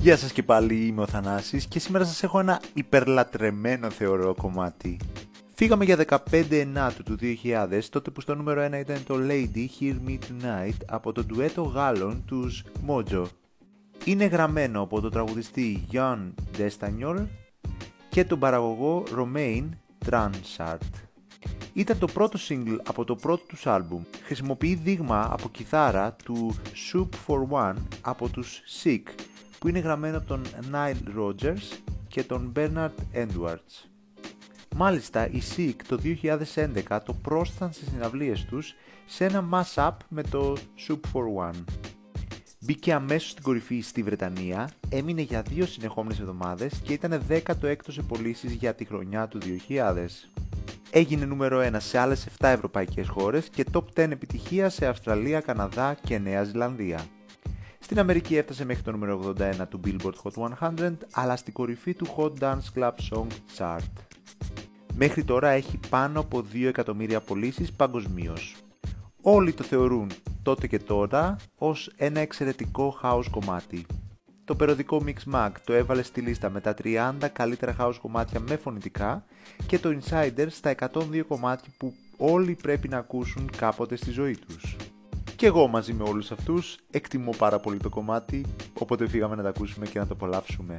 Γεια σας και πάλι είμαι ο Θανάσης και σήμερα σας έχω ένα υπερλατρεμένο θεωρώ κομμάτι. Φύγαμε για 15 Ενάτου του 2000, τότε που στο νούμερο 1 ήταν το Lady Hear Me Tonight από το ντουέτο Γάλλων τους Mojo. Είναι γραμμένο από τον τραγουδιστή Jan Destanyol και τον παραγωγό Romain Transart. Ήταν το πρώτο single από το πρώτο τους άλμπουμ. Χρησιμοποιεί δείγμα από κιθάρα του Soup for One από τους Sick που είναι γραμμένο από τον Nile Rodgers και τον Bernard Edwards. Μάλιστα, οι Sick το 2011 το πρόσθεσαν στις συναυλίες τους σε ένα mash-up με το Soup for One. Μπήκε αμέσως στην κορυφή στη Βρετανία, έμεινε για δύο συνεχόμενες εβδομάδες και ήταν 16ο σε πωλήσεις για τη χρονιά του 2000. Έγινε νούμερο 1 σε άλλες 7 ευρωπαϊκές χώρες και top 10 επιτυχία σε Αυστραλία, Καναδά και Νέα Ζηλανδία. Στην Αμερική έφτασε μέχρι το νούμερο 81 του Billboard Hot 100, αλλά στην κορυφή του Hot Dance Club Song Chart. Μέχρι τώρα έχει πάνω από 2 εκατομμύρια πωλήσεις παγκοσμίως. Όλοι το θεωρούν τότε και τώρα ως ένα εξαιρετικό house κομμάτι. Το περιοδικό Mix Mag το έβαλε στη λίστα με τα 30 καλύτερα house κομμάτια με φωνητικά και το Insider στα 102 κομμάτια που όλοι πρέπει να ακούσουν κάποτε στη ζωή τους. Και εγώ μαζί με όλους αυτούς εκτιμώ πάρα πολύ το κομμάτι, οπότε φύγαμε να τα ακούσουμε και να το απολαύσουμε.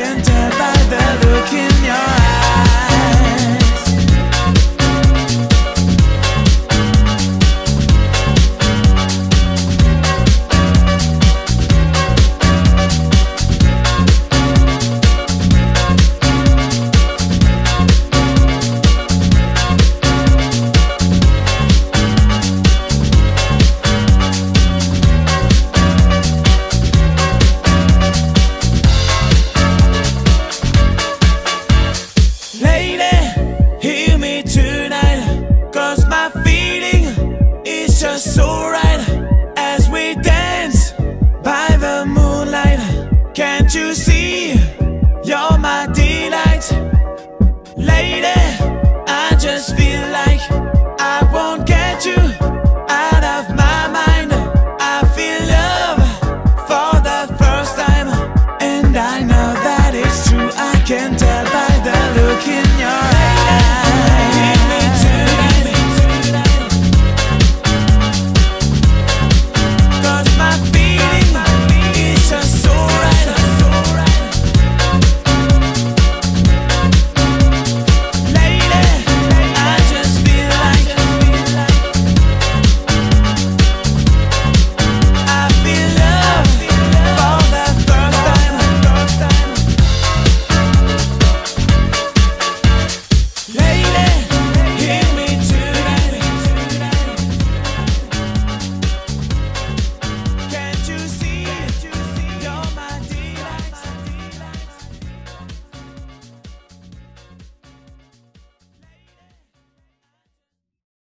变得白。can't die.